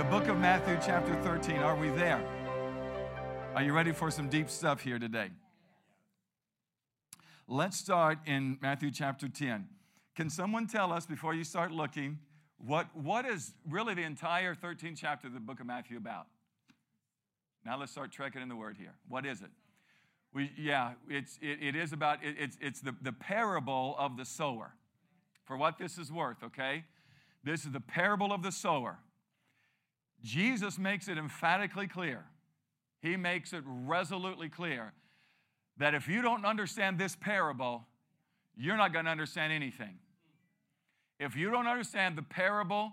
The book of Matthew, chapter 13. Are we there? Are you ready for some deep stuff here today? Let's start in Matthew chapter 10. Can someone tell us before you start looking what, what is really the entire 13th chapter of the book of Matthew about? Now let's start trekking in the word here. What is it? We, yeah, it's, it, it is about, it, it's, it's the, the parable of the sower. For what this is worth, okay? This is the parable of the sower. Jesus makes it emphatically clear. He makes it resolutely clear that if you don't understand this parable, you're not going to understand anything. If you don't understand the parable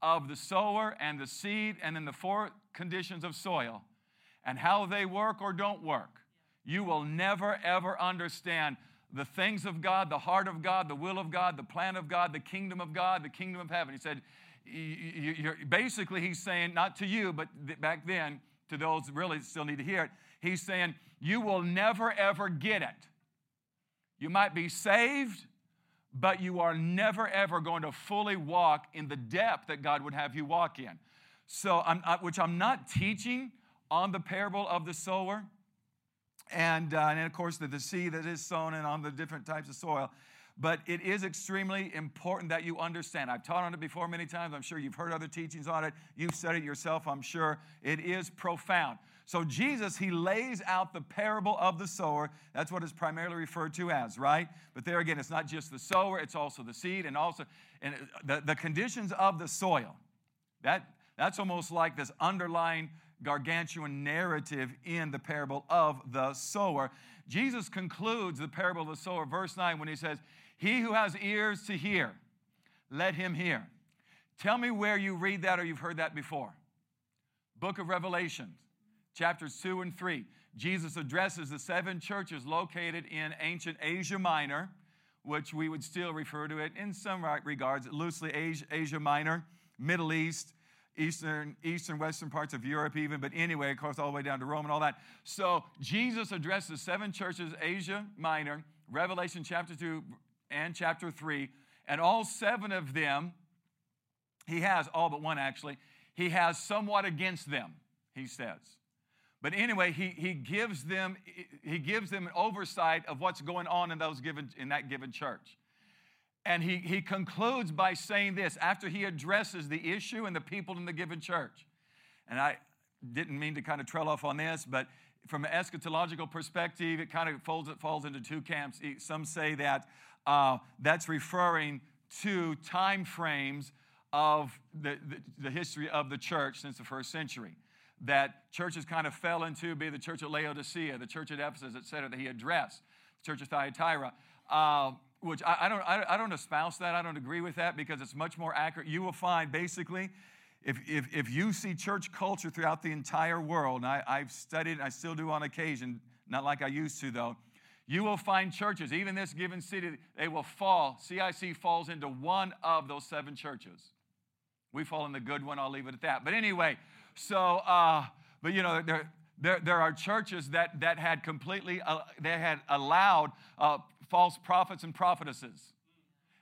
of the sower and the seed and then the four conditions of soil and how they work or don't work, you will never ever understand the things of God, the heart of God, the will of God, the plan of God, the kingdom of God, the kingdom of heaven. He said, basically, he's saying, not to you, but back then, to those really still need to hear it, he's saying, you will never ever get it. You might be saved, but you are never ever going to fully walk in the depth that God would have you walk in. So, I'm, which I'm not teaching on the parable of the sower, and, uh, and of course the, the seed that is sown and on the different types of soil. But it is extremely important that you understand. I've taught on it before many times. I'm sure you've heard other teachings on it. You've said it yourself, I'm sure. It is profound. So, Jesus, he lays out the parable of the sower. That's what it's primarily referred to as, right? But there again, it's not just the sower, it's also the seed and also and the, the conditions of the soil. That, that's almost like this underlying gargantuan narrative in the parable of the sower. Jesus concludes the parable of the sower, verse 9, when he says, he who has ears to hear, let him hear. Tell me where you read that or you've heard that before. Book of Revelation, chapters 2 and 3. Jesus addresses the seven churches located in ancient Asia Minor, which we would still refer to it in some regards loosely Asia, Asia Minor, Middle East, eastern, eastern, western parts of Europe, even, but anyway, of course, all the way down to Rome and all that. So Jesus addresses seven churches, Asia Minor, Revelation chapter 2, and chapter 3. And all seven of them, he has, all but one actually, he has somewhat against them, he says. But anyway, he, he gives them he gives them an oversight of what's going on in those given in that given church. And he, he concludes by saying this after he addresses the issue and the people in the given church. And I didn't mean to kind of trail off on this, but from an eschatological perspective, it kind of falls, it falls into two camps. Some say that uh, that's referring to time frames of the, the, the, history of the church since the first century. That churches kind of fell into, be the church at Laodicea, the church at Ephesus, et cetera, that he addressed, the church of Thyatira, uh, which I, I don't, I, I, don't espouse that. I don't agree with that because it's much more accurate. You will find basically, if, if, if you see church culture throughout the entire world, and I, I've studied, I still do on occasion, not like I used to though, you will find churches, even this given city, they will fall. CIC falls into one of those seven churches. We fall in the good one, I'll leave it at that. But anyway, so, uh, but you know, there, there, there are churches that, that had completely, uh, they had allowed uh, false prophets and prophetesses.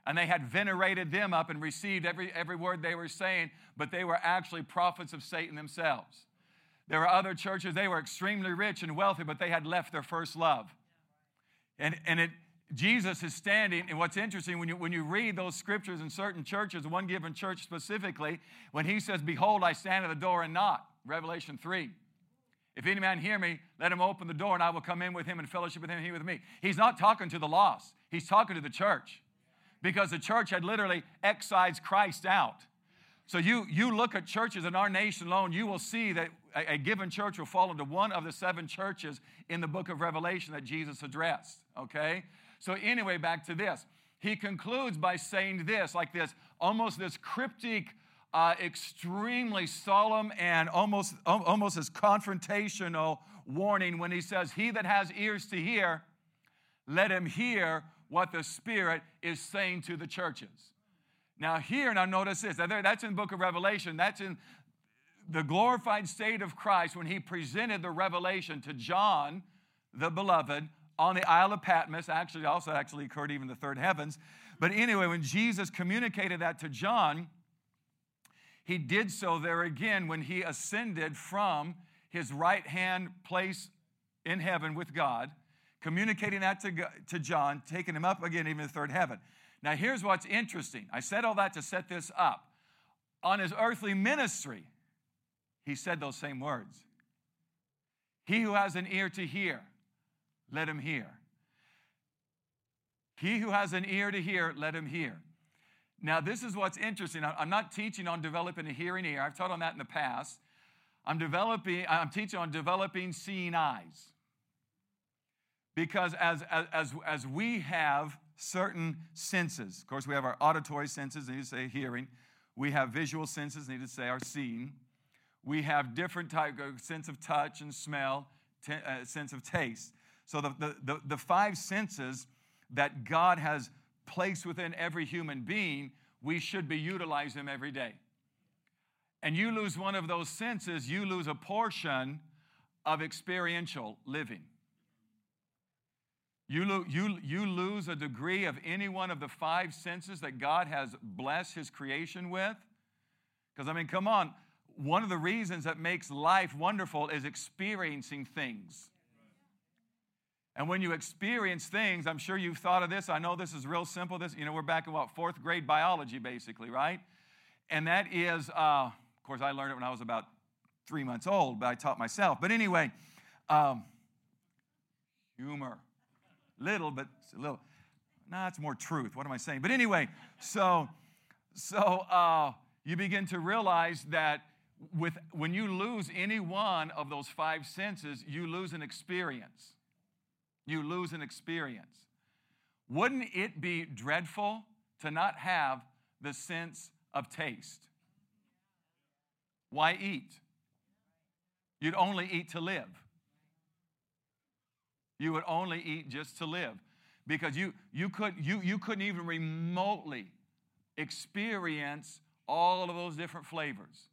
And they had venerated them up and received every, every word they were saying, but they were actually prophets of Satan themselves. There were other churches, they were extremely rich and wealthy, but they had left their first love. And, and it, Jesus is standing, and what's interesting, when you, when you read those scriptures in certain churches, one given church specifically, when he says, Behold, I stand at the door and knock, Revelation 3. If any man hear me, let him open the door, and I will come in with him and fellowship with him, and he with me. He's not talking to the lost, he's talking to the church. Because the church had literally excised Christ out. So you, you look at churches in our nation alone, you will see that a, a given church will fall into one of the seven churches in the book of Revelation that Jesus addressed. Okay? So, anyway, back to this. He concludes by saying this, like this, almost this cryptic, uh, extremely solemn, and almost, almost as confrontational warning when he says, He that has ears to hear, let him hear what the Spirit is saying to the churches. Now, here, now notice this. That's in the book of Revelation. That's in the glorified state of Christ when he presented the revelation to John, the beloved, on the Isle of Patmos. Actually, also actually occurred even the third heavens. But anyway, when Jesus communicated that to John, He did so there again when he ascended from his right hand place in heaven with God, communicating that to, to John, taking him up again, even the third heaven. Now, here's what's interesting. I said all that to set this up. On his earthly ministry, he said those same words. He who has an ear to hear, let him hear. He who has an ear to hear, let him hear. Now, this is what's interesting. I'm not teaching on developing a hearing ear. I've taught on that in the past. I'm developing, I'm teaching on developing seeing eyes. Because as, as, as we have certain senses, of course, we have our auditory senses, need to say hearing. We have visual senses, need to say our seeing. We have different type of sense of touch and smell, t- uh, sense of taste. So the, the, the, the five senses that God has placed within every human being, we should be utilizing them every day. And you lose one of those senses, you lose a portion of experiential living. You, lo- you, you lose a degree of any one of the five senses that God has blessed His creation with. Because, I mean, come on, one of the reasons that makes life wonderful is experiencing things. And when you experience things, I'm sure you've thought of this. I know this is real simple. This, you know, we're back in what fourth grade biology, basically, right? And that is, uh, of course, I learned it when I was about three months old, but I taught myself. But anyway, um, humor, little, but a little. Nah, it's more truth. What am I saying? But anyway, so so uh, you begin to realize that with when you lose any one of those five senses, you lose an experience you lose an experience. Wouldn't it be dreadful to not have the sense of taste? Why eat? You'd only eat to live. You would only eat just to live because you, you, could, you, you couldn't even remotely experience all of those different flavors.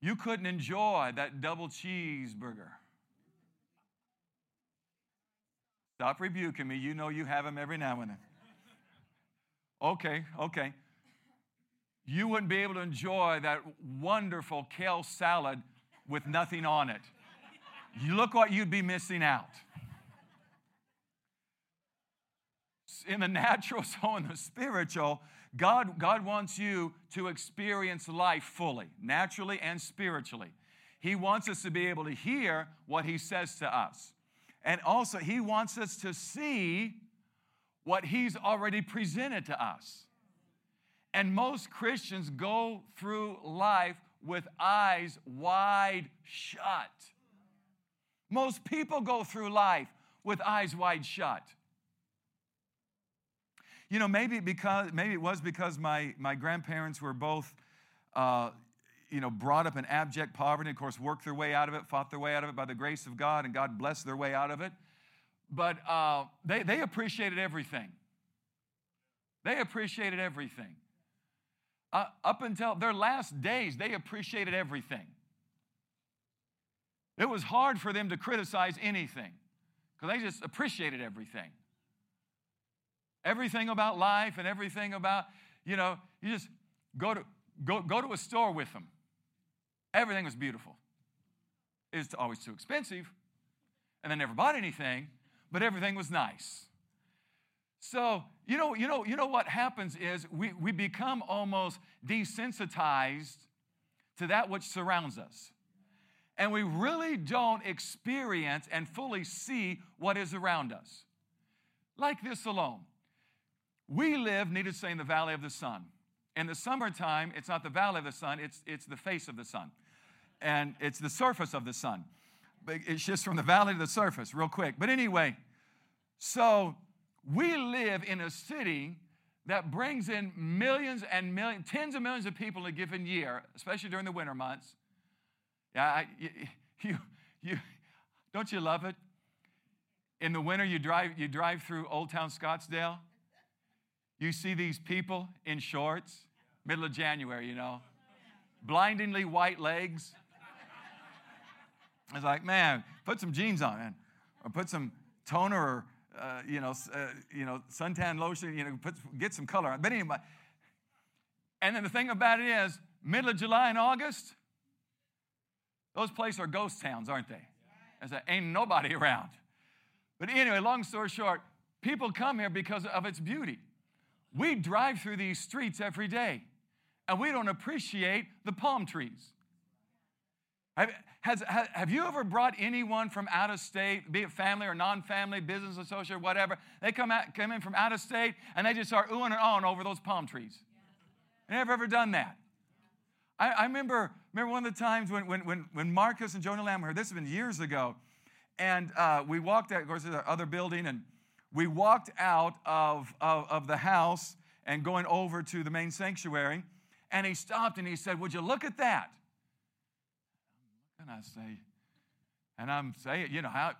You couldn't enjoy that double cheeseburger Stop rebuking me. You know you have them every now and then. Okay, okay. You wouldn't be able to enjoy that wonderful kale salad with nothing on it. You look what you'd be missing out. In the natural, so in the spiritual, God, God wants you to experience life fully, naturally and spiritually. He wants us to be able to hear what He says to us. And also, He wants us to see what He's already presented to us. And most Christians go through life with eyes wide shut. Most people go through life with eyes wide shut. You know, maybe because maybe it was because my my grandparents were both uh, you know, brought up in abject poverty, of course, worked their way out of it, fought their way out of it by the grace of God, and God blessed their way out of it. But uh, they, they appreciated everything. They appreciated everything. Uh, up until their last days, they appreciated everything. It was hard for them to criticize anything because they just appreciated everything. Everything about life and everything about, you know, you just go to, go, go to a store with them. Everything was beautiful. It was always too expensive, and I never bought anything, but everything was nice. So, you know, you know, you know what happens is we, we become almost desensitized to that which surrounds us. And we really don't experience and fully see what is around us. Like this alone. We live, need to say, in the valley of the sun. In the summertime, it's not the valley of the sun, it's, it's the face of the sun and it's the surface of the sun. But it's just from the valley to the surface, real quick. But anyway, so we live in a city that brings in millions and millions, tens of millions of people in a given year, especially during the winter months. Yeah, I, you, you, don't you love it? In the winter, you drive, you drive through Old Town Scottsdale. You see these people in shorts, middle of January, you know, blindingly white legs, it's like, man, put some jeans on, man, or put some toner or uh, you know, uh, you know, suntan lotion. You know, put, get some color on. But anyway, and then the thing about it is, middle of July and August, those places are ghost towns, aren't they? As there ain't nobody around. But anyway, long story short, people come here because of its beauty. We drive through these streets every day, and we don't appreciate the palm trees. Have, has, have you ever brought anyone from out of state, be it family or non family, business associate, whatever? They come, out, come in from out of state and they just start oohing and on over those palm trees. Never ever done that. I, I, remember, remember one of the times when, when, when, when Marcus and Joni Lamb were here, this has been years ago, and uh, we walked out, of course, our other building, and we walked out of, of, of the house and going over to the main sanctuary, and he stopped and he said, Would you look at that? And I say, and I'm saying, you know, how,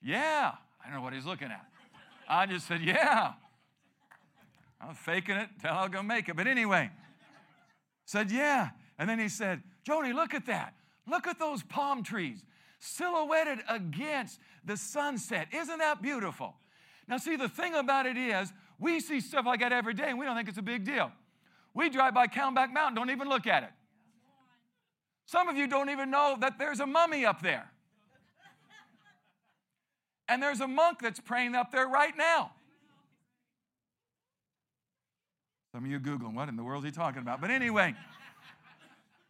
yeah, I don't know what he's looking at. I just said, yeah. I'm faking it until I was going to make it. But anyway, said, yeah. And then he said, Joni, look at that. Look at those palm trees silhouetted against the sunset. Isn't that beautiful? Now, see, the thing about it is, we see stuff like that every day and we don't think it's a big deal. We drive by Camelback Mountain, don't even look at it. Some of you don't even know that there's a mummy up there. And there's a monk that's praying up there right now. Some of you Googling, what in the world is he talking about? But anyway,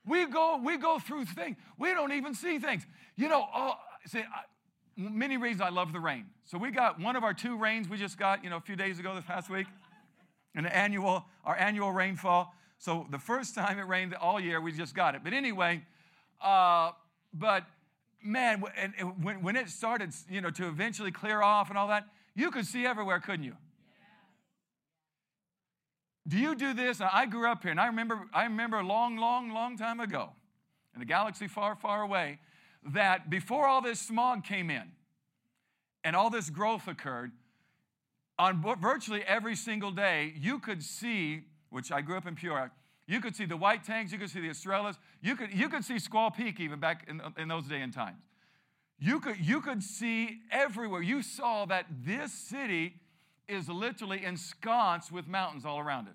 we go, we go through things. We don't even see things. You know, oh, see, many reasons I love the rain. So we got one of our two rains we just got, you know, a few days ago this past week, an annual, our annual rainfall. So the first time it rained all year, we just got it. But anyway, uh, but man, and, when, when it started, you know, to eventually clear off and all that, you could see everywhere, couldn't you? Do you do this? I grew up here, and I remember, I remember a long, long, long time ago, in a galaxy far, far away, that before all this smog came in and all this growth occurred, on virtually every single day, you could see, which I grew up in Peoria, you could see the white tanks, you could see the Estrellas, you could, you could see Squaw Peak even back in, in those day and times. You could, you could see everywhere. You saw that this city is literally ensconced with mountains all around it.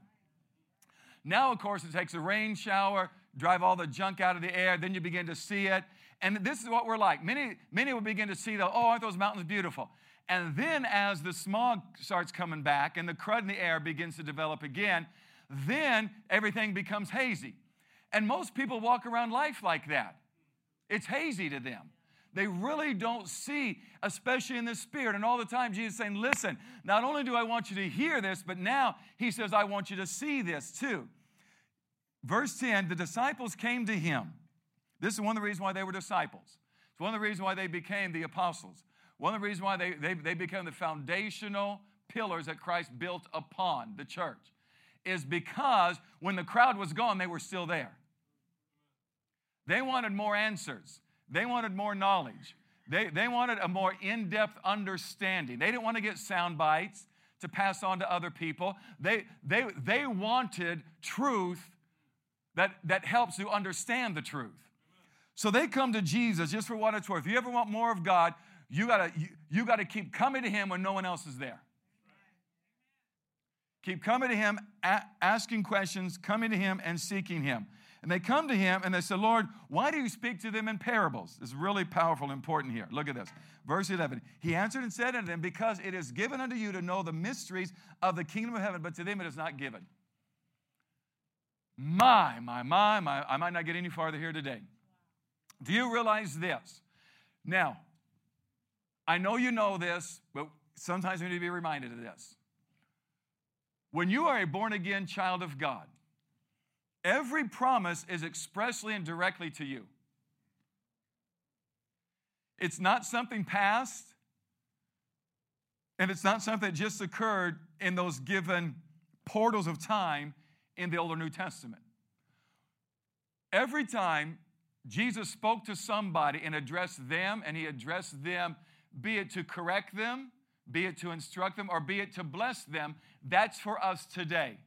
Now, of course, it takes a rain shower, drive all the junk out of the air, then you begin to see it. And this is what we're like. Many, many will begin to see, the, oh, aren't those mountains beautiful? And then as the smog starts coming back and the crud in the air begins to develop again, then everything becomes hazy. And most people walk around life like that. It's hazy to them. They really don't see, especially in the spirit. And all the time, Jesus saying, Listen, not only do I want you to hear this, but now he says, I want you to see this too. Verse 10 the disciples came to him. This is one of the reasons why they were disciples. It's one of the reasons why they became the apostles. One of the reasons why they, they, they became the foundational pillars that Christ built upon the church is because when the crowd was gone, they were still there. They wanted more answers. They wanted more knowledge. They, they wanted a more in depth understanding. They didn't want to get sound bites to pass on to other people. They, they, they wanted truth that, that helps you understand the truth. So they come to Jesus just for what it's worth. If you ever want more of God, you gotta, you, you gotta keep coming to Him when no one else is there. Keep coming to Him, a- asking questions, coming to Him, and seeking Him. And they come to him and they say, Lord, why do you speak to them in parables? Is really powerful and important here. Look at this. Verse 11. He answered and said unto them, Because it is given unto you to know the mysteries of the kingdom of heaven, but to them it is not given. My, my, my, my, I might not get any farther here today. Do you realize this? Now, I know you know this, but sometimes we need to be reminded of this. When you are a born again child of God, Every promise is expressly and directly to you. It's not something past, and it's not something that just occurred in those given portals of time in the Old or New Testament. Every time Jesus spoke to somebody and addressed them, and he addressed them, be it to correct them, be it to instruct them, or be it to bless them, that's for us today.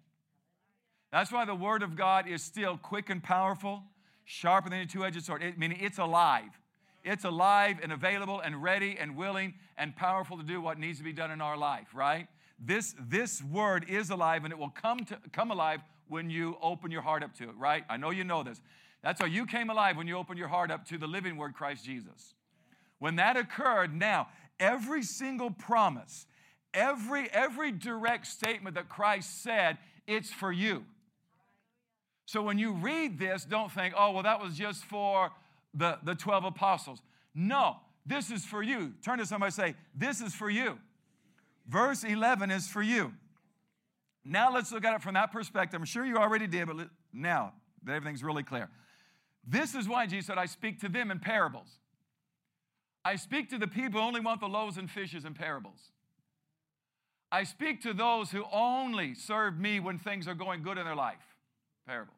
That's why the Word of God is still quick and powerful, sharper than a two edged sword, it, meaning it's alive. It's alive and available and ready and willing and powerful to do what needs to be done in our life, right? This, this word is alive and it will come, to, come alive when you open your heart up to it, right? I know you know this. That's how you came alive when you opened your heart up to the living word, Christ Jesus. When that occurred, now, every single promise, every, every direct statement that Christ said, it's for you. So when you read this, don't think, oh, well, that was just for the, the 12 apostles. No, this is for you. Turn to somebody and say, This is for you. Verse 11 is for you. Now let's look at it from that perspective. I'm sure you already did, but now that everything's really clear. This is why Jesus said, I speak to them in parables. I speak to the people who only want the loaves and fishes in parables. I speak to those who only serve me when things are going good in their life. Parables.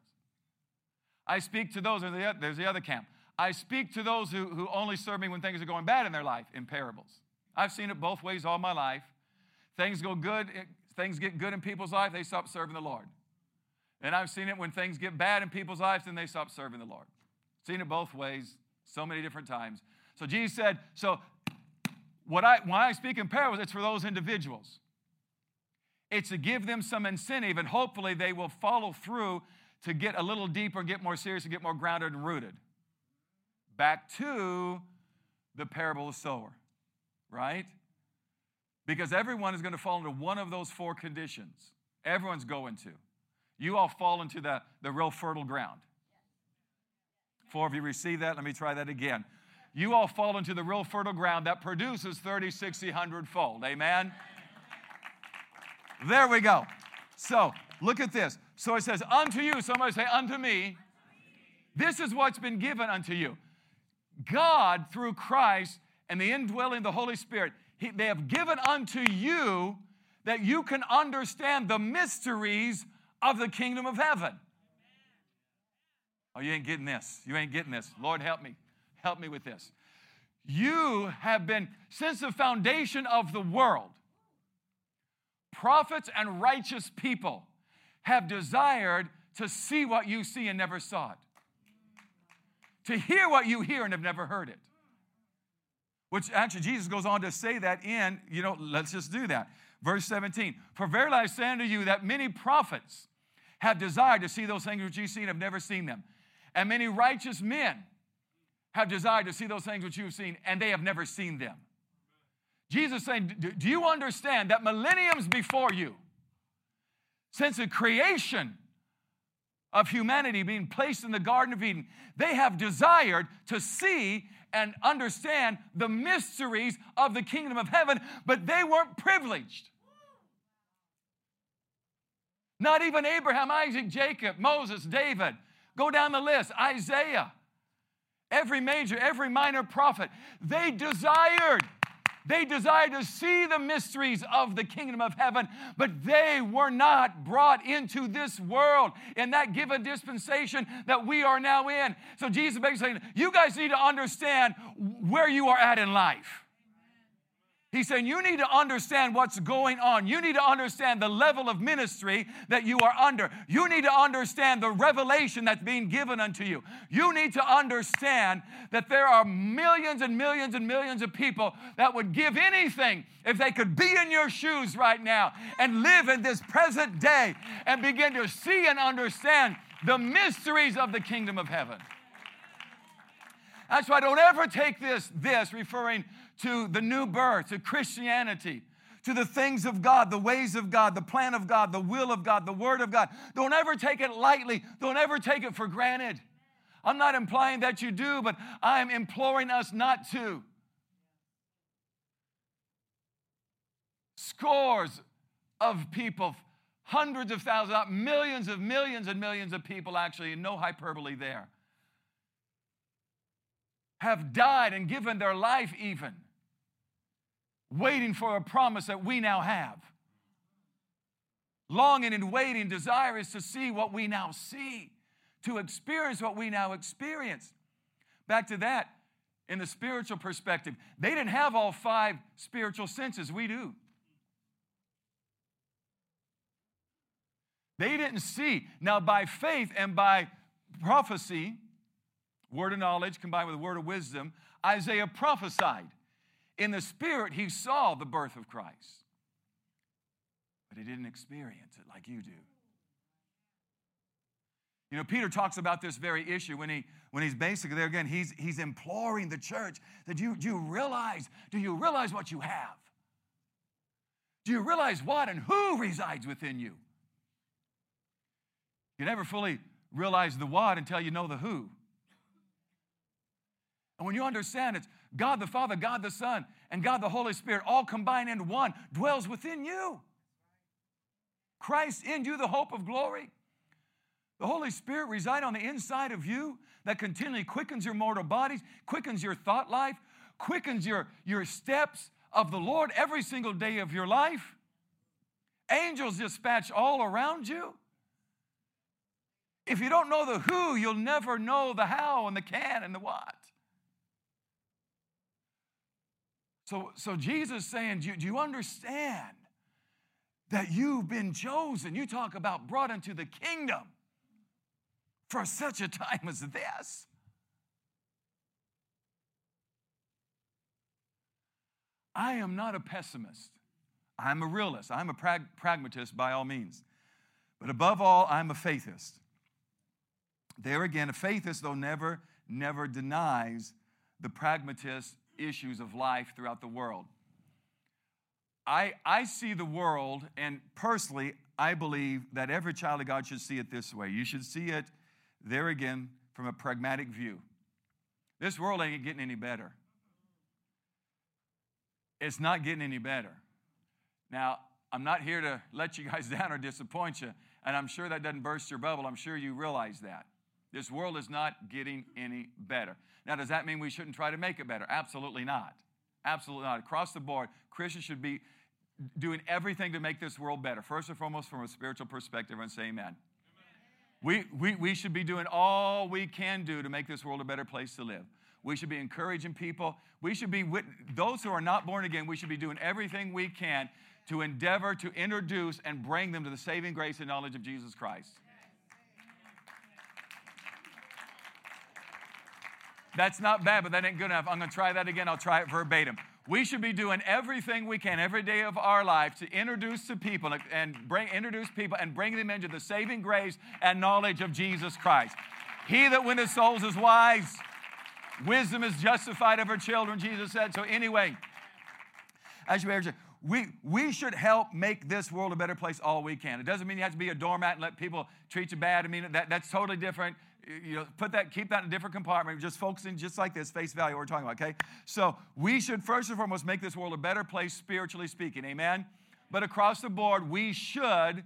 I speak to those, there's the other camp. I speak to those who, who only serve me when things are going bad in their life in parables. I've seen it both ways all my life. Things go good, eh, things get good in people's life, they stop serving the Lord. And I've seen it when things get bad in people's lives, and they stop serving the Lord. Seen it both ways so many different times. So Jesus said, so what I, when I speak in parables, it's for those individuals. It's to give them some incentive, and hopefully they will follow through to get a little deeper, get more serious, and get more grounded and rooted. Back to the parable of sower, right? Because everyone is going to fall into one of those four conditions. Everyone's going to. You all fall into the, the real fertile ground. Four of you receive that. Let me try that again you all fall into the real fertile ground that produces 30, 60, 100 fold. Amen? There we go. So look at this. So it says, Unto you, somebody say, Unto me. This is what's been given unto you. God, through Christ and the indwelling of the Holy Spirit, he, they have given unto you that you can understand the mysteries of the kingdom of heaven. Oh, you ain't getting this. You ain't getting this. Lord, help me. Help me with this. You have been, since the foundation of the world, prophets and righteous people have desired to see what you see and never saw it, to hear what you hear and have never heard it. Which actually, Jesus goes on to say that in, you know, let's just do that. Verse 17 For verily I say unto you that many prophets have desired to see those things which you see and have never seen them, and many righteous men have desired to see those things which you've seen, and they have never seen them. Jesus saying, Do you understand that millenniums before you, since the creation of humanity being placed in the Garden of Eden, they have desired to see and understand the mysteries of the kingdom of heaven, but they weren't privileged. Not even Abraham, Isaac, Jacob, Moses, David. Go down the list, Isaiah every major, every minor prophet, they desired. They desired to see the mysteries of the kingdom of heaven, but they were not brought into this world in that given dispensation that we are now in. So Jesus basically saying, You guys need to understand where you are at in life. He's saying you need to understand what's going on. You need to understand the level of ministry that you are under. You need to understand the revelation that's being given unto you. You need to understand that there are millions and millions and millions of people that would give anything if they could be in your shoes right now and live in this present day and begin to see and understand the mysteries of the kingdom of heaven. That's why I don't ever take this, this referring to the new birth, to Christianity, to the things of God, the ways of God, the plan of God, the will of God, the word of God. Don't ever take it lightly. Don't ever take it for granted. I'm not implying that you do, but I'm imploring us not to. Scores of people, hundreds of thousands, millions of millions and millions of people, actually, no hyperbole there, have died and given their life even waiting for a promise that we now have. Longing and waiting, desirous to see what we now see, to experience what we now experience. Back to that, in the spiritual perspective, they didn't have all five spiritual senses. We do. They didn't see. Now, by faith and by prophecy, word of knowledge combined with the word of wisdom, Isaiah prophesied in the spirit, he saw the birth of Christ, but he didn't experience it like you do. You know, Peter talks about this very issue when he when he's basically there again, he's he's imploring the church that you, do you realize, do you realize what you have? Do you realize what and who resides within you? You never fully realize the what until you know the who. And when you understand it's God the Father, God the Son, and God the Holy Spirit all combined into one dwells within you. Christ in you, the hope of glory. The Holy Spirit reside on the inside of you that continually quickens your mortal bodies, quickens your thought life, quickens your, your steps of the Lord every single day of your life. Angels dispatch all around you. If you don't know the who, you'll never know the how and the can and the what. So, so Jesus saying, do, do you understand that you've been chosen? You talk about brought into the kingdom for such a time as this. I am not a pessimist. I'm a realist. I'm a prag- pragmatist by all means. But above all, I'm a faithist. There again, a faithist, though, never, never denies the pragmatist issues of life throughout the world. I, I see the world, and personally, I believe that every child of God should see it this way. You should see it, there again, from a pragmatic view. This world ain't getting any better. It's not getting any better. Now, I'm not here to let you guys down or disappoint you, and I'm sure that doesn't burst your bubble. I'm sure you realize that. This world is not getting any better. Now, does that mean we shouldn't try to make it better? Absolutely not. Absolutely not. Across the board, Christians should be doing everything to make this world better. First and foremost, from a spiritual perspective, and say amen. We, we, we should be doing all we can do to make this world a better place to live. We should be encouraging people. We should be, with, those who are not born again, we should be doing everything we can to endeavor to introduce and bring them to the saving grace and knowledge of Jesus Christ. That's not bad, but that ain't good enough. I'm going to try that again. I'll try it verbatim. We should be doing everything we can every day of our life to introduce to people and bring introduce people and bring them into the saving grace and knowledge of Jesus Christ. He that winneth souls is wise. Wisdom is justified of her children, Jesus said. So anyway, as you we, we should help make this world a better place all we can. It doesn't mean you have to be a doormat and let people treat you bad. I mean, that, that's totally different you know, put that, keep that in a different compartment, just focusing just like this, face value, we're talking about, okay? So we should first and foremost make this world a better place spiritually speaking, amen? But across the board, we should,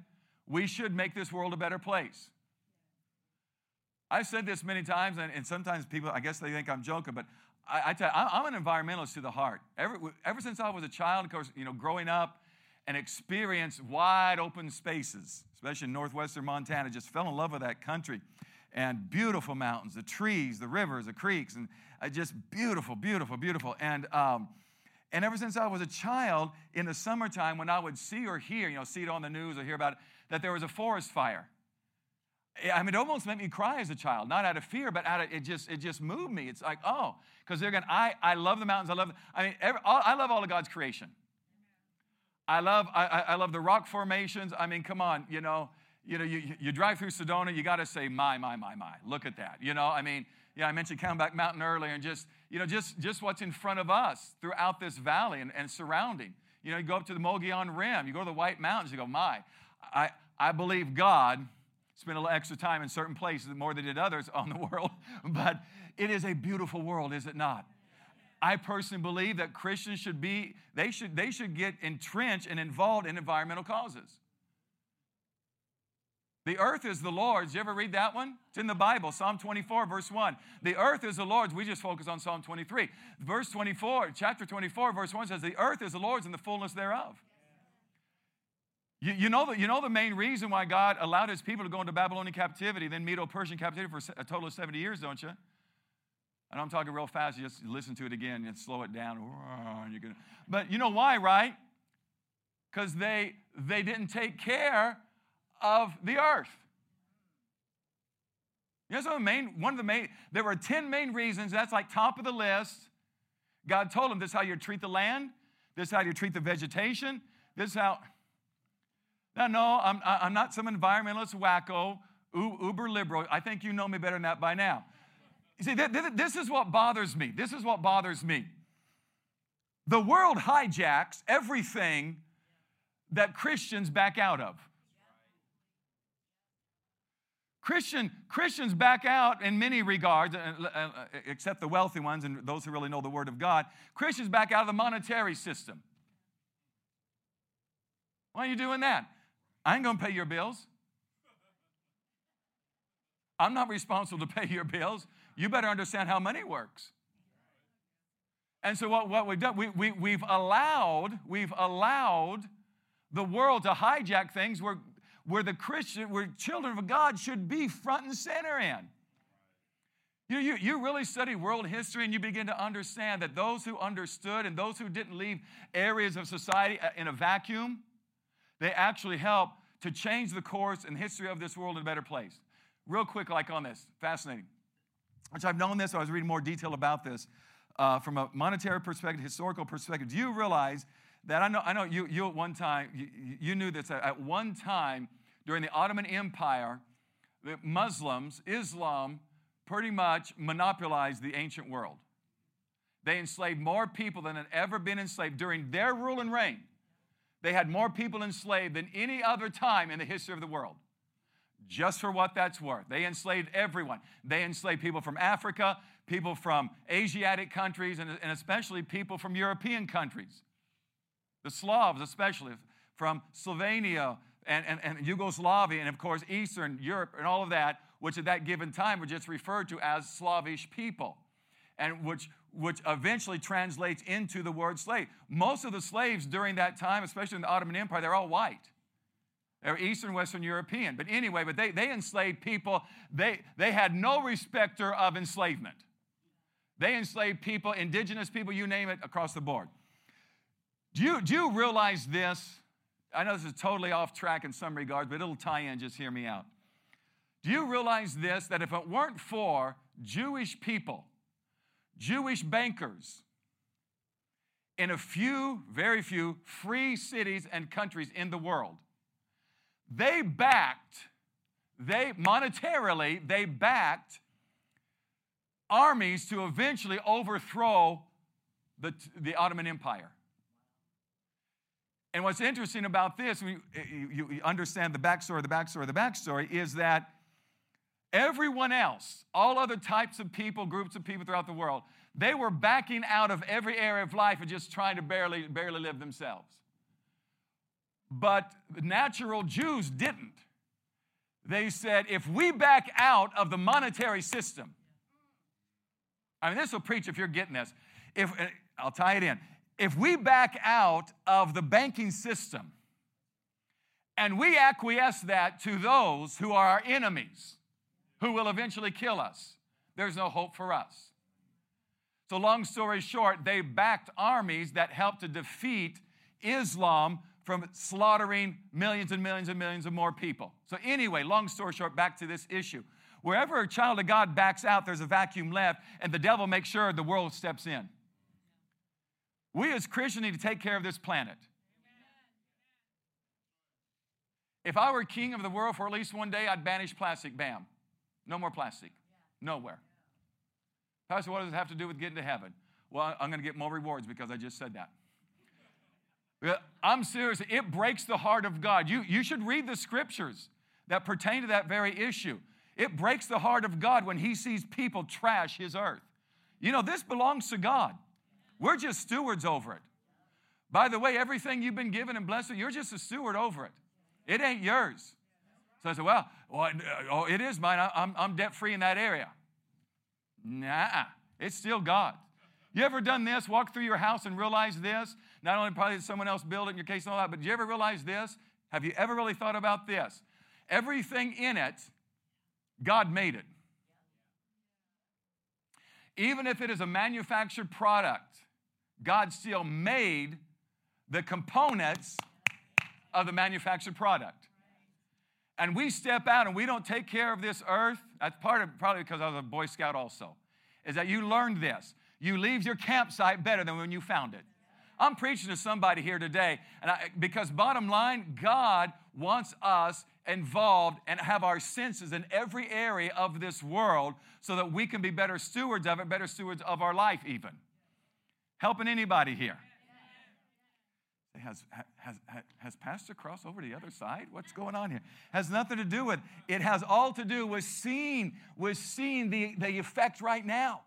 we should make this world a better place. I've said this many times, and, and sometimes people, I guess they think I'm joking, but I, I tell you, I'm an environmentalist to the heart. Ever, ever since I was a child, of course, you know, growing up and experienced wide open spaces, especially in northwestern Montana, just fell in love with that country and beautiful mountains, the trees, the rivers, the creeks, and uh, just beautiful, beautiful, beautiful. And um, and ever since I was a child, in the summertime, when I would see or hear, you know, see it on the news or hear about it, that there was a forest fire. I mean, it almost made me cry as a child, not out of fear, but out of it just it just moved me. It's like, oh, because they're going. I I love the mountains. I love. I mean, every, all, I love all of God's creation. I love I, I love the rock formations. I mean, come on, you know you know, you, you drive through Sedona, you got to say, my, my, my, my. Look at that. You know, I mean, yeah, I mentioned Camelback Mountain earlier, and just, you know, just, just what's in front of us throughout this valley and, and surrounding. You know, you go up to the Mogollon Rim, you go to the White Mountains, you go, my. I, I believe God spent a little extra time in certain places more than did others on the world, but it is a beautiful world, is it not? I personally believe that Christians should be, they should, they should get entrenched and involved in environmental causes. The earth is the Lord's. You ever read that one? It's in the Bible, Psalm 24, verse 1. The earth is the Lord's. We just focus on Psalm 23. Verse 24, chapter 24, verse 1 says, The earth is the Lord's and the fullness thereof. You, you, know the, you know the main reason why God allowed his people to go into Babylonian captivity, then Medo Persian captivity for a total of 70 years, don't you? And I'm talking real fast. You just listen to it again and slow it down. You're gonna, but you know why, right? Because they, they didn't take care of the earth. You know, the main, one of the main, there were 10 main reasons, that's like top of the list. God told them this is how you treat the land, this is how you treat the vegetation, this is how. Now, no, I'm, I'm not some environmentalist wacko uber liberal. I think you know me better than that by now. You see, th- th- this is what bothers me. This is what bothers me. The world hijacks everything that Christians back out of. Christian, Christians back out in many regards, uh, uh, except the wealthy ones and those who really know the Word of God. Christians back out of the monetary system. Why are you doing that? I ain't gonna pay your bills. I'm not responsible to pay your bills. You better understand how money works. And so what, what we've done, we, we, we've allowed, we've allowed the world to hijack things where, where the Christian, where children of God should be front and center in. You, you, you really study world history and you begin to understand that those who understood and those who didn't leave areas of society uh, in a vacuum, they actually help to change the course and history of this world in a better place. Real quick, like on this, fascinating. Which I've known this, I was reading more detail about this uh, from a monetary perspective, historical perspective. Do you realize that I know, I know you, you at one time, you, you knew this, at one time during the Ottoman Empire, the Muslims, Islam, pretty much monopolized the ancient world. They enslaved more people than had ever been enslaved during their rule and reign. They had more people enslaved than any other time in the history of the world. Just for what that's worth. They enslaved everyone. They enslaved people from Africa, people from Asiatic countries, and, and especially people from European countries. The Slavs, especially from Slovenia and, and, and Yugoslavia, and of course, Eastern Europe, and all of that, which at that given time were just referred to as Slavish people, and which, which eventually translates into the word slave. Most of the slaves during that time, especially in the Ottoman Empire, they're all white. They're Eastern Western European. But anyway, but they, they enslaved people. They, they had no respecter of enslavement. They enslaved people, indigenous people, you name it, across the board. Do you, do you realize this? I know this is totally off track in some regards, but it'll tie in, just hear me out. Do you realize this? That if it weren't for Jewish people, Jewish bankers, in a few, very few free cities and countries in the world, they backed, they monetarily, they backed armies to eventually overthrow the, the Ottoman Empire. And what's interesting about this, you, you understand the backstory, the backstory, the backstory, is that everyone else, all other types of people, groups of people throughout the world, they were backing out of every area of life and just trying to barely, barely live themselves. But natural Jews didn't. They said, if we back out of the monetary system, I mean, this will preach if you're getting this. If uh, I'll tie it in if we back out of the banking system and we acquiesce that to those who are our enemies, who will eventually kill us, there's no hope for us. So, long story short, they backed armies that helped to defeat Islam from slaughtering millions and millions and millions of more people. So, anyway, long story short, back to this issue. Wherever a child of God backs out, there's a vacuum left, and the devil makes sure the world steps in. We as Christians need to take care of this planet. If I were king of the world for at least one day, I'd banish plastic. Bam. No more plastic. Nowhere. Pastor, what does it have to do with getting to heaven? Well, I'm going to get more rewards because I just said that. I'm serious. It breaks the heart of God. You, you should read the scriptures that pertain to that very issue. It breaks the heart of God when He sees people trash His earth. You know, this belongs to God. We're just stewards over it. By the way, everything you've been given and blessed, you're just a steward over it. It ain't yours. So I said, well, well uh, oh, it is mine. I'm, I'm debt free in that area. Nah, it's still God. You ever done this? Walk through your house and realize this? Not only probably did someone else build it in your case and all that, but did you ever realize this? Have you ever really thought about this? Everything in it, God made it. Even if it is a manufactured product, God still made the components of the manufactured product. And we step out and we don't take care of this earth. That's part of probably because I was a Boy Scout also, is that you learned this. You leave your campsite better than when you found it. I'm preaching to somebody here today, and I, because bottom line, God wants us involved and have our senses in every area of this world so that we can be better stewards of it, better stewards of our life, even. Helping anybody here? Has, has, has Pastor crossed over to the other side? What's going on here? Has nothing to do with it. has all to do with seeing, with seeing the, the effect right now.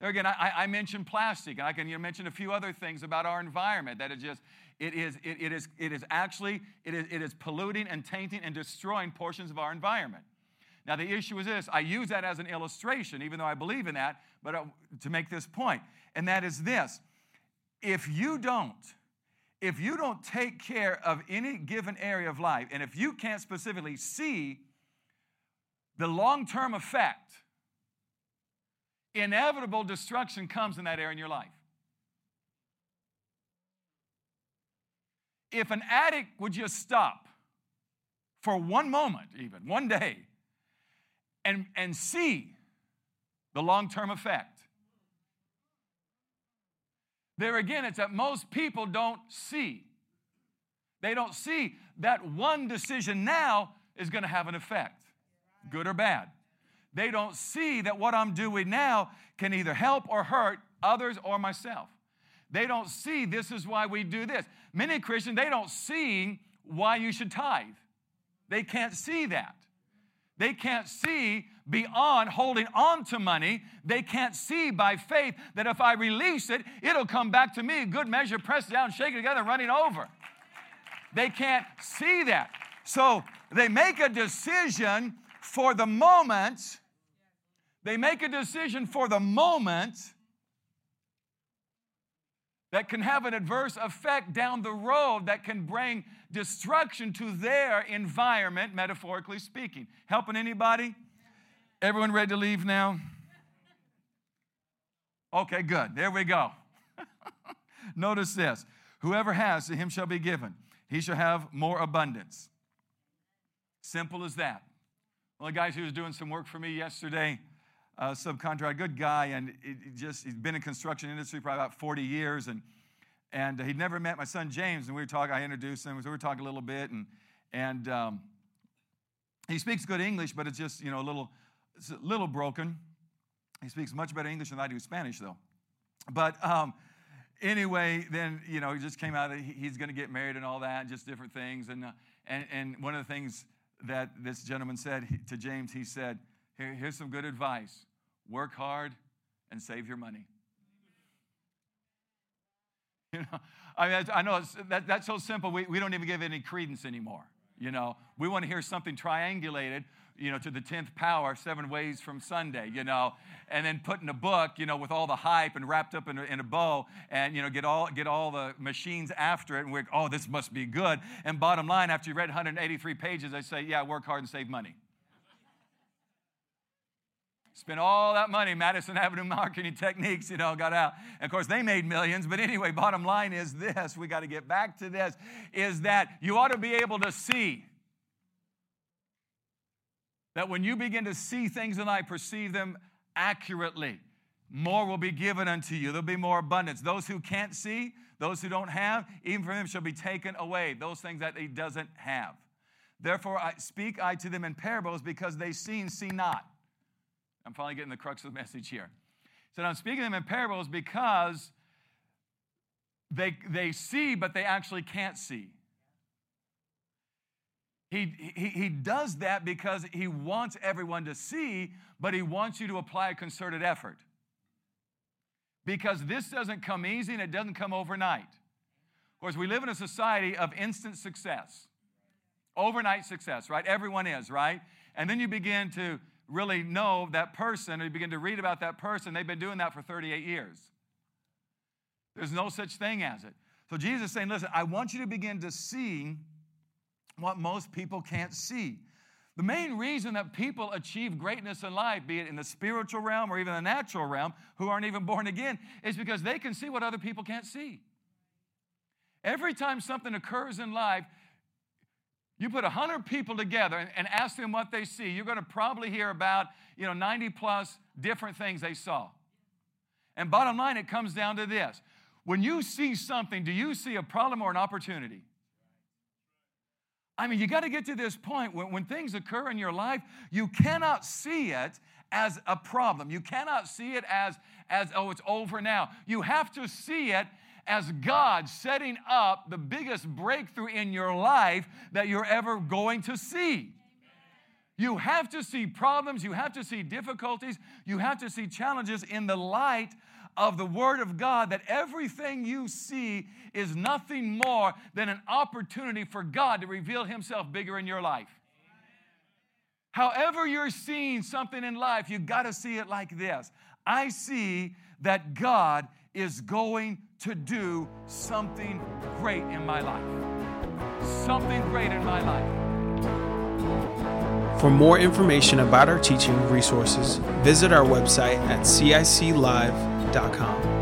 There again, I, I mentioned plastic, and I can mention a few other things about our environment that it just it is it, it is it is actually it is it is polluting and tainting and destroying portions of our environment. Now the issue is this: I use that as an illustration, even though I believe in that, but uh, to make this point, and that is this: if you don't if you don't take care of any given area of life, and if you can't specifically see the long term effect, inevitable destruction comes in that area in your life. If an addict would just stop for one moment, even one day, and, and see the long term effect, there again, it's that most people don't see. They don't see that one decision now is going to have an effect, good or bad. They don't see that what I'm doing now can either help or hurt others or myself. They don't see this is why we do this. Many Christians, they don't see why you should tithe. They can't see that. They can't see beyond holding on to money. They can't see by faith that if I release it, it'll come back to me, good measure, pressed down, shaken together, running over. They can't see that. So they make a decision for the moment. They make a decision for the moment that can have an adverse effect down the road that can bring destruction to their environment, metaphorically speaking. Helping anybody? Everyone ready to leave now? Okay, good. There we go. Notice this whoever has, to him shall be given. He shall have more abundance. Simple as that. Of the guys who was doing some work for me yesterday, uh, subcontractor, good guy, and it just he's been in construction industry for about 40 years, and and he'd never met my son James, and we were talking. I introduced him, so we were talking a little bit, and and um, he speaks good English, but it's just you know a little a little broken. He speaks much better English than I do Spanish, though. But um, anyway, then you know he just came out. He's going to get married and all that, just different things. And uh, and and one of the things that this gentleman said to James, he said, Here, "Here's some good advice: work hard and save your money." You know, I mean, I know that, that's so simple. We, we don't even give any credence anymore. You know, we want to hear something triangulated, you know, to the 10th power, seven ways from Sunday, you know, and then put in a book, you know, with all the hype and wrapped up in a, in a bow and, you know, get all, get all the machines after it. And we're, oh, this must be good. And bottom line, after you read 183 pages, they say, yeah, work hard and save money. Spent all that money, Madison Avenue marketing techniques, you know, got out. And of course, they made millions. But anyway, bottom line is this we got to get back to this is that you ought to be able to see that when you begin to see things and I perceive them accurately, more will be given unto you. There'll be more abundance. Those who can't see, those who don't have, even from them shall be taken away. Those things that he doesn't have. Therefore, I speak I to them in parables because they see and see not. I'm finally getting the crux of the message here. So I'm speaking them in parables because they, they see, but they actually can't see. He, he, he does that because he wants everyone to see, but he wants you to apply a concerted effort. Because this doesn't come easy and it doesn't come overnight. Of course, we live in a society of instant success, overnight success, right? Everyone is, right? And then you begin to really know that person or you begin to read about that person, they've been doing that for 38 years. There's no such thing as it. So Jesus is saying, listen, I want you to begin to see what most people can't see. The main reason that people achieve greatness in life, be it in the spiritual realm or even the natural realm, who aren't even born again, is because they can see what other people can't see. Every time something occurs in life, you put 100 people together and, and ask them what they see, you're going to probably hear about, you know, 90 plus different things they saw. And bottom line, it comes down to this. When you see something, do you see a problem or an opportunity? I mean, you got to get to this point when, when things occur in your life, you cannot see it as a problem. You cannot see it as, as, oh, it's over now. You have to see it as God setting up the biggest breakthrough in your life that you're ever going to see. You have to see problems, you have to see difficulties, you have to see challenges in the light of the Word of God that everything you see is nothing more than an opportunity for God to reveal Himself bigger in your life. However, you're seeing something in life, you got to see it like this I see that God is going to do something great in my life. Something great in my life. For more information about our teaching resources, visit our website at ciclive.com.